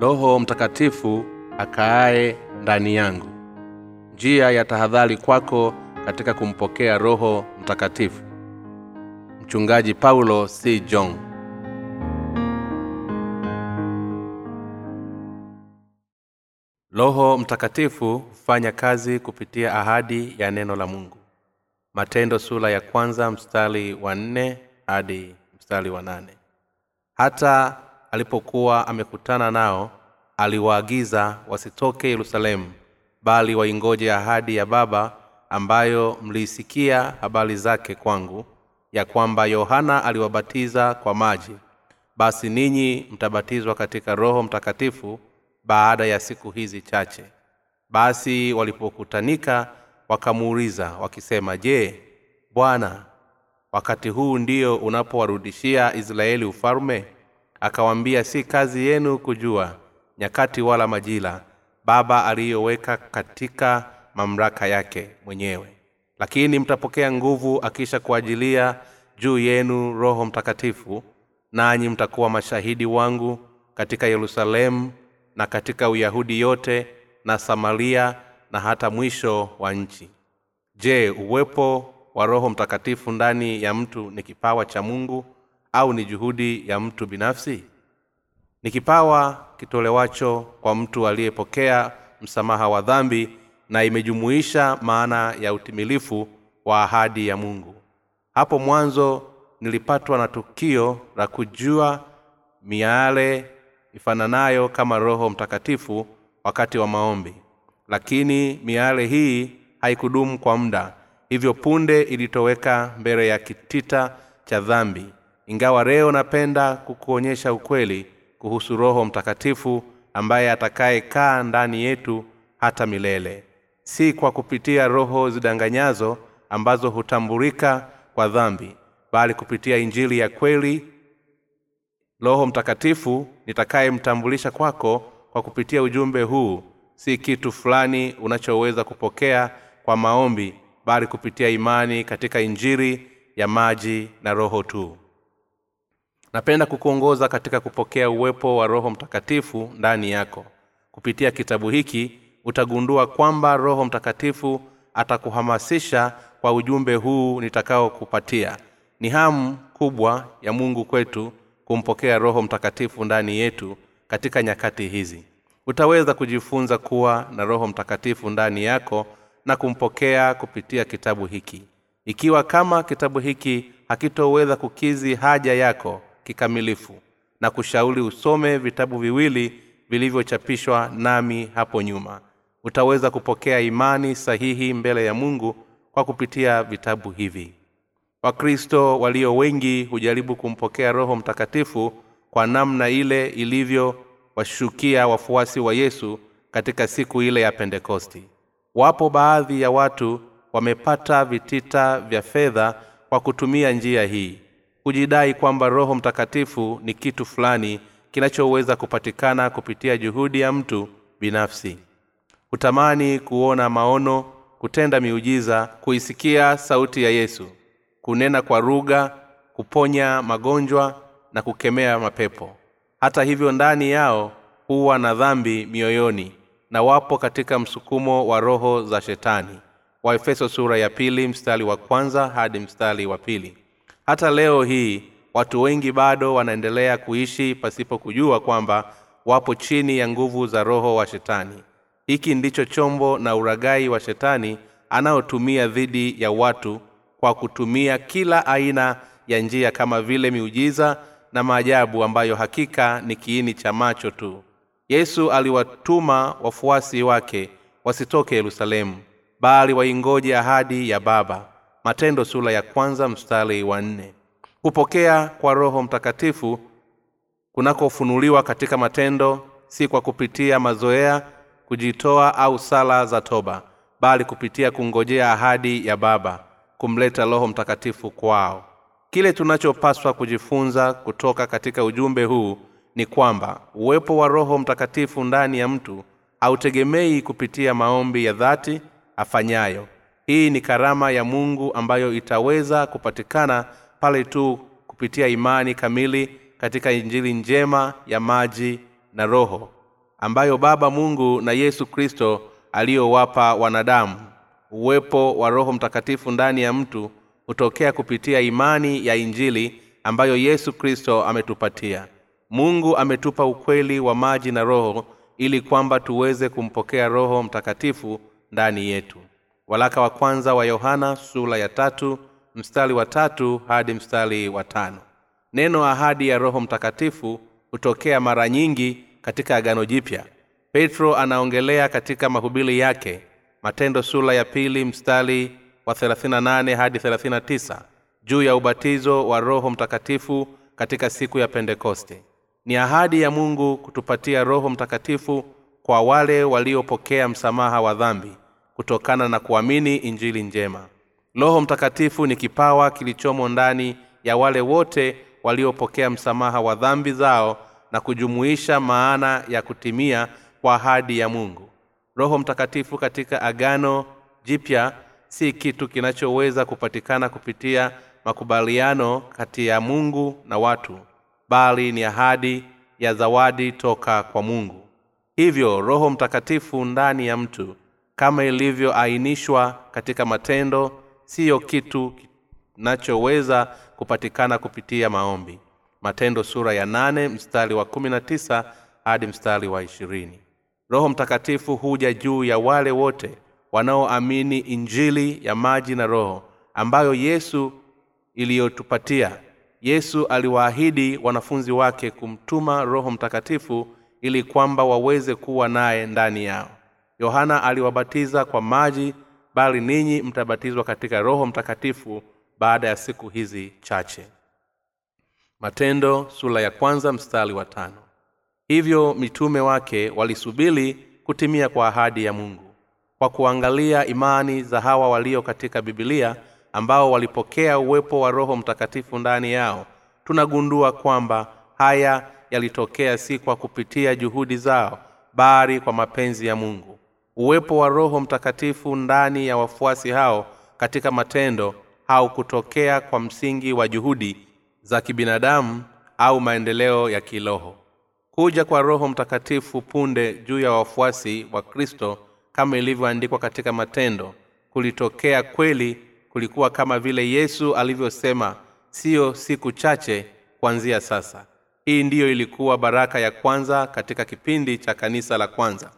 roho mtakatifu akaaye ndani yangu. Njia ya tahadhari kwako katika kumpokea roho mtakatifu. Mchungaji paulo c. Jong. Roho mtakatifu hufanya kazi kupitia ahadi ya neno la mungu. Matendo sura ya kwanza mstari wa nne hadi mstari wa nane. Hata alipokuwa amekutana nao aliwaagiza wasitoke yerusalemu bali waingoje ahadi ya baba ambayo mliisikia habari zake kwangu ya kwamba yohana aliwabatiza kwa maji. Basi ninyi mtabatizwa katika roho mtakatifu baada ya siku hizi chache. Basi walipokutanika wakamuuliza wakisema je bwana wakati huu ndio unapowarudishia israeli ufalme akawaambia si kazi yenu kujua nyakati wala majira baba aliyoweka katika mamlaka yake mwenyewe. Lakini mtapokea nguvu akisha kuajilia juu yenu roho mtakatifu nanyi mtakuwa mashahidi wangu katika yerusalemu na katika uyahudi yote na samaria na hata mwisho wa nchi. Je uwepo wa roho mtakatifu ndani ya mtu ni kipawa cha mungu au ni juhudi ya mtu binafsi? Ni kipawa kitolewacho kwa mtu aliyepokea msamaha wa dhambi na imejumuisha maana ya utimilifu wa ahadi ya mungu. Hapo mwanzo nilipatwa na tukio la kujua miale ifananayo kama roho mtakatifu wakati wa maombi. Lakini miale hii haikudumu kwa muda. Hivyo punde ilitoweka mbele ya kitita cha dhambi ingawa leo napenda kukuonyesha ukweli kuhusu roho mtakatifu ambaye atakayekaa ndani yetu hata milele. Si kwa kupitia roho zidanganyazo ambazo hutambulika kwa dhambi bali kupitia injili ya kweli. Roho mtakatifu nitakayemtambulisha kwako kwa kupitia ujumbe huu si kitu fulani unachoweza kupokea kwa maombi bali kupitia imani katika injili ya maji na roho tu napenda kukuongoza katika kupokea uwepo wa roho mtakatifu ndani yako. Kupitia kitabu hiki utagundua kwamba roho mtakatifu atakuhamasisha kwa ujumbe huu nitakaokupatia. Ni hamu kubwa ya mungu kwetu kumpokea roho mtakatifu ndani yetu katika nyakati hizi. Utaweza kujifunza kuwa na roho mtakatifu ndani yako na kumpokea kupitia kitabu hiki. Ikiwa kama kitabu hiki hakitoweza kukizi haja yako kikamilifu na kushauri usome vitabu viwili vilivyochapishwa nami hapo nyuma. Utaweza kupokea imani sahihi mbele ya mungu kwa kupitia vitabu hivi. Wakristo walio wengi hujaribu kumpokea roho mtakatifu kwa namna ile ilivyowashukia wafuasi wa yesu katika siku ile ya pentekosti. Wapo baadhi ya watu wamepata vitita vya fedha kwa kutumia njia hii hujidai kwamba roho mtakatifu ni kitu fulani kinachoweza kupatikana kupitia juhudi ya mtu binafsi. Hutamani kuona maono kutenda miujiza kuisikia sauti ya yesu kunena kwa lugha kuponya magonjwa na kukemea mapepo. Hata hivyo ndani yao huwa na dhambi mioyoni na wapo katika msukumo wa roho za shetani. Waefeso sura ya pili mstari wa kwanza hadi mstari wa pili hata leo hii watu wengi bado wanaendelea kuishi pasipo kujua kwamba wapo chini ya nguvu za roho wa shetani. Hiki ndicho chombo na uragai wa shetani anaotumia dhidi ya watu kwa kutumia kila aina ya njia kama vile miujiza na maajabu ambayo hakika ni kiini cha macho tu. Yesu aliwatuma wafuasi wake wasitoke yerusalemu bali waingoje ahadi ya baba matendo sura ya kwanza mstari wa nne. Kupokea kwa roho mtakatifu kunakofunuliwa katika matendo si kwa kupitia mazoea kujitoa au sala za toba bali kupitia kungojea ahadi ya baba kumleta roho mtakatifu kwao. Kile tunachopaswa kujifunza kutoka katika ujumbe huu ni kwamba uwepo wa roho mtakatifu ndani ya mtu hautegemei kupitia maombi ya dhati afanyayo hii ni karama ya mungu ambayo itaweza kupatikana pale tu kupitia imani kamili katika injili njema ya maji na roho ambayo baba mungu na yesu kristo aliyowapa wanadamu. Uwepo wa roho mtakatifu ndani ya mtu hutokea kupitia imani ya injili ambayo yesu kristo ametupatia. Mungu ametupa ukweli wa maji na roho ili kwamba tuweze kumpokea roho mtakatifu ndani yetu walaka wa kwanza wa yohana sula ya tatu mstari wa tatu hadi mstari wa tano. Neno ahadi ya roho mtakatifu hutokea mara nyingi katika agano jipya. Petro anaongelea katika mahubiri yake matendo sula ya pili mstari wa 38 hadi 39 juu ya ubatizo wa roho mtakatifu katika siku ya pentekoste. Ni ahadi ya mungu kutupatia roho mtakatifu kwa wale waliopokea msamaha wa dhambi kutokana na kuamini injili njema. Roho mtakatifu ni kipawa kilichomo ndani ya wale wote waliopokea msamaha wa dhambi zao na kujumuisha maana ya kutimia kwa ahadi ya mungu. Roho mtakatifu katika agano jipya si kitu kinachoweza kupatikana kupitia makubaliano kati ya mungu na watu bali ni ahadi ya zawadi toka kwa mungu. Hivyo roho mtakatifu ndani ya mtu kama ilivyoainishwa katika matendo siyo kitu kinachoweza kupatikana kupitia maombi. Matendo sura ya nane mstari wa kumi hadi mstari wa ishirini. Roho mtakatifu huja juu ya wale wote wanaoamini injili ya maji na roho ambayo yesu iliyotupatia. Yesu aliwaahidi wanafunzi wake kumtuma roho mtakatifu ili kwamba waweze kuwa naye ndani yao yohana aliwabatiza kwa maji bali ninyi mtabatizwa katika roho mtakatifu baada ya siku hizi chache. Matendo sula ya kwanza mstari wa tano. Hivyo mitume wake walisubiri kutimia kwa ahadi ya mungu kwa kuangalia imani za hawa walio katika bibilia ambao walipokea uwepo wa roho mtakatifu ndani yao. Tunagundua kwamba haya yalitokea si kwa kupitia juhudi zao bali kwa mapenzi ya mungu uwepo wa roho mtakatifu ndani ya wafuasi hao katika matendo haukutokea kwa msingi wa juhudi za kibinadamu au maendeleo ya kiroho. Kuja kwa roho mtakatifu punde juu ya wafuasi wa kristo kama ilivyoandikwa katika matendo kulitokea kweli kulikuwa kama vile yesu alivyosema siyo siku chache kuanzia sasa. Hii ndiyo ilikuwa baraka ya kwanza katika kipindi cha kanisa la kwanza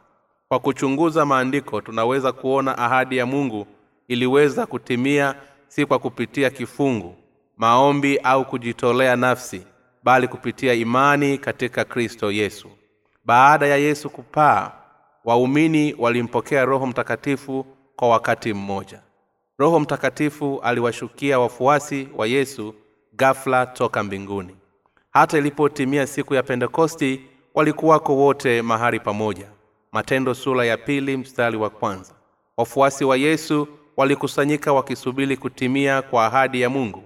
kwa kuchunguza maandiko tunaweza kuona ahadi ya mungu iliweza kutimia si kwa kupitia kifungu maombi au kujitolea nafsi bali kupitia imani katika kristo yesu. Baada ya yesu kupaa waumini walimpokea roho mtakatifu kwa wakati mmoja. Roho mtakatifu aliwashukia wafuasi wa yesu gafla toka mbinguni. Hata ilipotimia siku ya pentekosti walikuwako wote mahali pamoja matendo sura ya pili mstari wa kwanza. Wafuasi wa yesu walikusanyika wakisubiri kutimia kwa ahadi ya mungu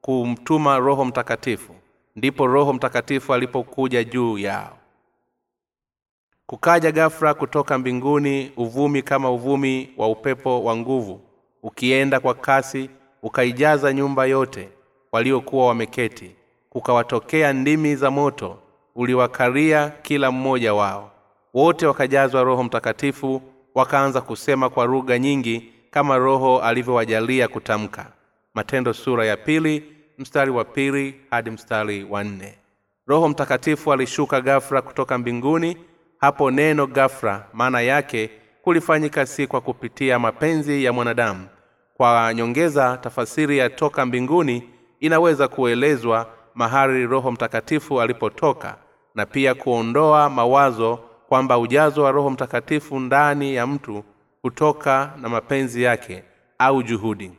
kumtuma roho mtakatifu. Ndipo roho mtakatifu alipokuja juu yao. Kukaja gafra kutoka mbinguni uvumi kama uvumi wa upepo wa nguvu ukienda kwa kasi ukaijaza nyumba yote waliokuwa wameketi. Kukawatokea ndimi za moto uliwakaria kila mmoja wao wote wakajazwa roho mtakatifu wakaanza kusema kwa lugha nyingi kama roho alivyowajalia kutamka. Matendo sura ya pili mstari wa pili hadi mstari wa nne. Roho mtakatifu alishuka gafra kutoka mbinguni. Hapo neno gafra maana yake kulifanyika si kwa kupitia mapenzi ya mwanadamu. Kwa nyongeza tafasiri ya toka mbinguni inaweza kuelezwa mahali roho mtakatifu alipotoka na pia kuondoa mawazo kwamba ujazo wa roho mtakatifu ndani ya mtu hutoka na mapenzi yake au juhudi.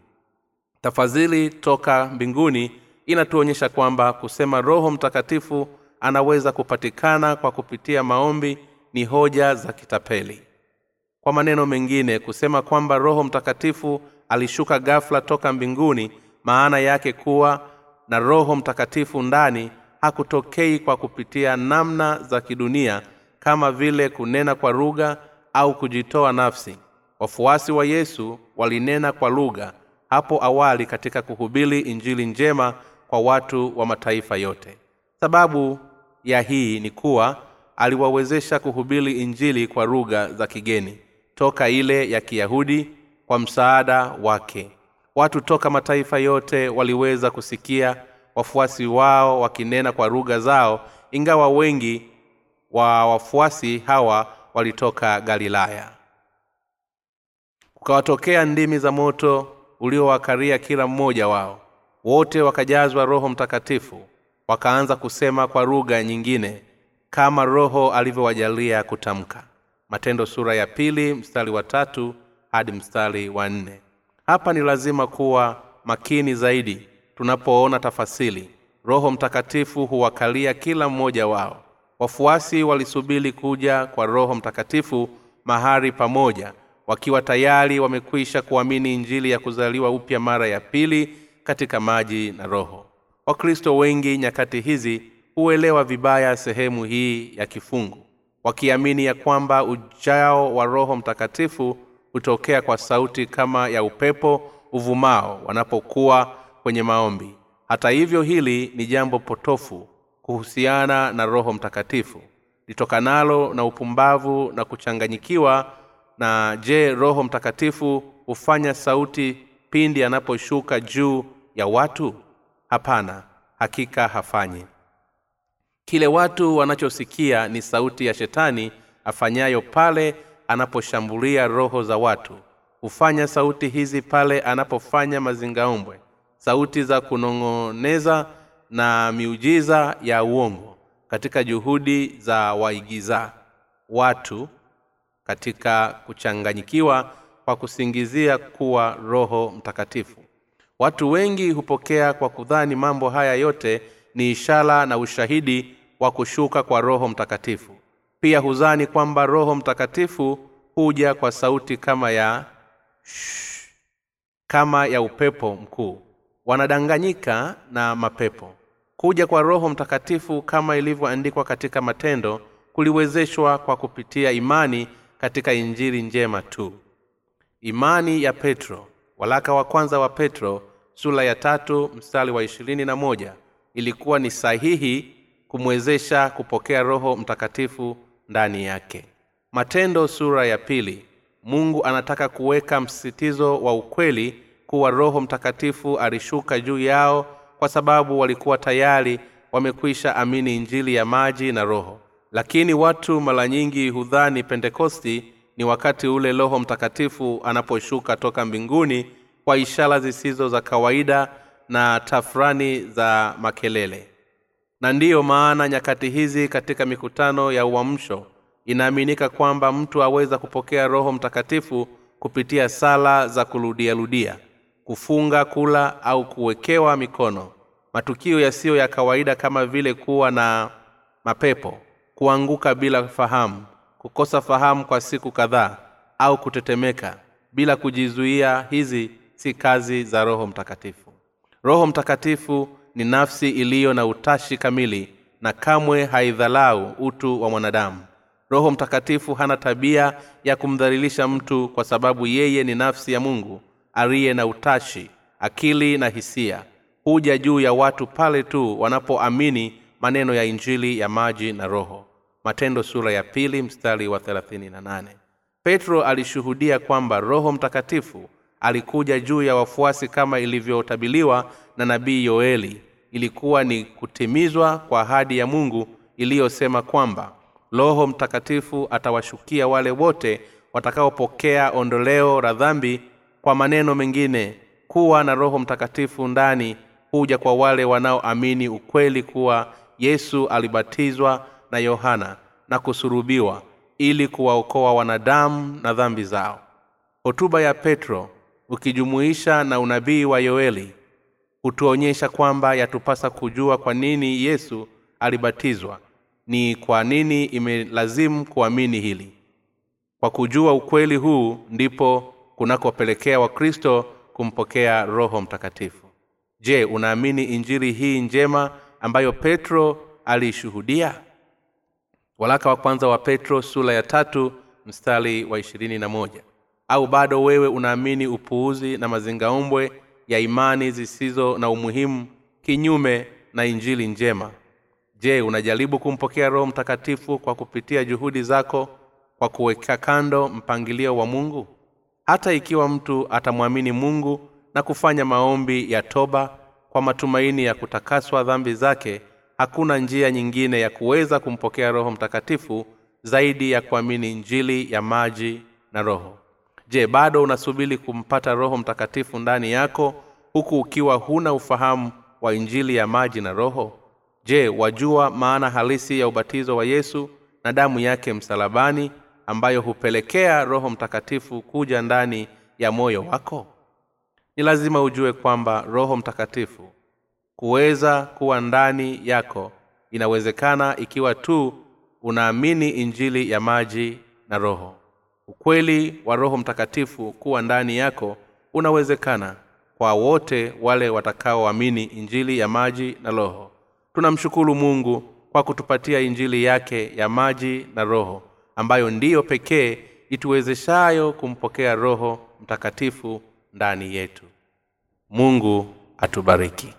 Tafadhili toka mbinguni inatuonyesha kwamba kusema roho mtakatifu anaweza kupatikana kwa kupitia maombi ni hoja za kitapeli. Kwa maneno mengine kusema kwamba roho mtakatifu alishuka ghafla toka mbinguni maana yake kuwa na roho mtakatifu ndani hakutokei kwa kupitia namna za kidunia kama vile kunena kwa lugha au kujitoa nafsi. Wafuasi wa yesu walinena kwa lugha hapo awali katika kuhubiri injili njema kwa watu wa mataifa yote. Sababu ya hii ni kuwa aliwawezesha kuhubiri injili kwa lugha za kigeni toka ile ya kiyahudi kwa msaada wake. Watu toka mataifa yote waliweza kusikia wafuasi wao wakinena kwa lugha zao ingawa wengi wa wafuasi hawa walitoka galilaya. Kukawatokea ndimi za moto uliowakaria kila mmoja wao. Wote wakajazwa roho mtakatifu wakaanza kusema kwa lugha nyingine kama roho alivyowajalia kutamka. Matendo sura ya pili mstari wa tatu hadi mstari wa nne. Hapa ni lazima kuwa makini zaidi tunapoona tafasili. Roho mtakatifu huwakalia kila mmoja wao wafuasi walisubiri kuja kwa roho mtakatifu mahali pamoja wakiwa tayari wamekwisha kuamini injili ya kuzaliwa upya mara ya pili katika maji na roho. Wakristo wengi nyakati hizi huelewa vibaya sehemu hii ya kifungu wakiamini ya kwamba ujao wa roho mtakatifu hutokea kwa sauti kama ya upepo uvumao wanapokuwa kwenye maombi. Hata hivyo hili ni jambo potofu kuhusiana na roho mtakatifu. Litokanalo na upumbavu na kuchanganyikiwa na je roho mtakatifu hufanya sauti pindi anaposhuka juu ya watu? Hapana hakika hafanyi. Kile watu wanachosikia ni sauti ya shetani afanyayo pale anaposhambulia roho za watu. Hufanya sauti hizi pale anapofanya mazingaombwe. Sauti za kunong'oneza na miujiza ya uongo katika juhudi za waigiza watu katika kuchanganyikiwa kwa kusingizia kuwa roho mtakatifu. Watu wengi hupokea kwa kudhani mambo haya yote ni ishara na ushahidi wa kushuka kwa roho mtakatifu. Pia huzani kwamba roho mtakatifu huja kwa sauti kama ya shh, kama ya upepo mkuu. Wanadanganyika na mapepo kuja kwa roho mtakatifu kama ilivyoandikwa katika matendo kuliwezeshwa kwa kupitia imani katika injili njema tu. Imani ya petro walaka wa kwanza wa petro sura ya tatu mstari wa ishirini na moja ilikuwa ni sahihi kumwezesha kupokea roho mtakatifu ndani yake. Matendo sura ya pili mungu anataka kuweka msisitizo wa ukweli kuwa roho mtakatifu alishuka juu yao kwa sababu walikuwa tayari wamekwisha amini injili ya maji na roho. Lakini watu mara nyingi hudhani pentekosti ni wakati ule roho mtakatifu anaposhuka toka mbinguni kwa ishara zisizo za kawaida na tafurani za makelele. Na ndiyo maana nyakati hizi katika mikutano ya uamsho inaaminika kwamba mtu aweza kupokea roho mtakatifu kupitia sala za kurudiarudia kufunga kula au kuwekewa mikono. Matukio yasiyo ya kawaida kama vile kuwa na mapepo kuanguka bila fahamu kukosa fahamu kwa siku kadhaa au kutetemeka bila kujizuia hizi si kazi za roho mtakatifu. Roho mtakatifu ni nafsi iliyo na utashi kamili na kamwe haidhalau utu wa mwanadamu. Roho mtakatifu hana tabia ya kumdhalilisha mtu kwa sababu yeye ni nafsi ya mungu aliye na utashi akili na hisia huja juu ya watu pale tu wanapoamini maneno ya injili ya maji na roho. Matendo sura ya pili mstari wa 38 petro alishuhudia kwamba roho mtakatifu alikuja juu ya wafuasi kama ilivyotabiliwa na nabii yoeli. Ilikuwa ni kutimizwa kwa ahadi ya mungu iliyosema kwamba roho mtakatifu atawashukia wale wote watakaopokea ondoleo la dhambi kwa maneno mengine kuwa na roho mtakatifu ndani huja kwa wale wanaoamini ukweli kuwa yesu alibatizwa na yohana na kusurubiwa ili kuwaokoa wanadamu na dhambi zao. Hotuba ya petro ukijumuisha na unabii wa yoeli hutuonyesha kwamba yatupasa kujua kwa nini yesu alibatizwa ni kwa nini imelazimu kuamini hili. Kwa kujua ukweli huu ndipo kunakopelekea wakristo kumpokea roho mtakatifu. Je unaamini injili hii njema ambayo petro aliishuhudia? Walaka wa kwanza wa petro sura ya tatu mstari wa ishirini na moja. Au bado wewe unaamini upuuzi na mazingaombwe ya imani zisizo na umuhimu kinyume na injili njema? Je unajaribu kumpokea roho mtakatifu kwa kupitia juhudi zako kwa kuweka kando mpangilio wa mungu hata ikiwa mtu atamwamini mungu na kufanya maombi ya toba kwa matumaini ya kutakaswa dhambi zake hakuna njia nyingine ya kuweza kumpokea roho mtakatifu zaidi ya kuamini njili ya maji na roho. Je bado unasubiri kumpata roho mtakatifu ndani yako huku ukiwa huna ufahamu wa injili ya maji na roho? Je wajua maana halisi ya ubatizo wa yesu na damu yake msalabani ambayo hupelekea roho mtakatifu kuja ndani ya moyo wako? Ni lazima ujue kwamba roho mtakatifu kuweza kuwa ndani yako inawezekana ikiwa tu unaamini injili ya maji na roho. Ukweli wa roho mtakatifu kuwa ndani yako unawezekana kwa wote wale watakaoamini injili ya maji na roho. Tunamshukuru mungu kwa kutupatia injili yake ya maji na roho ambayo ndiyo pekee ituwezeshayo kumpokea roho mtakatifu ndani yetu. Mungu atubariki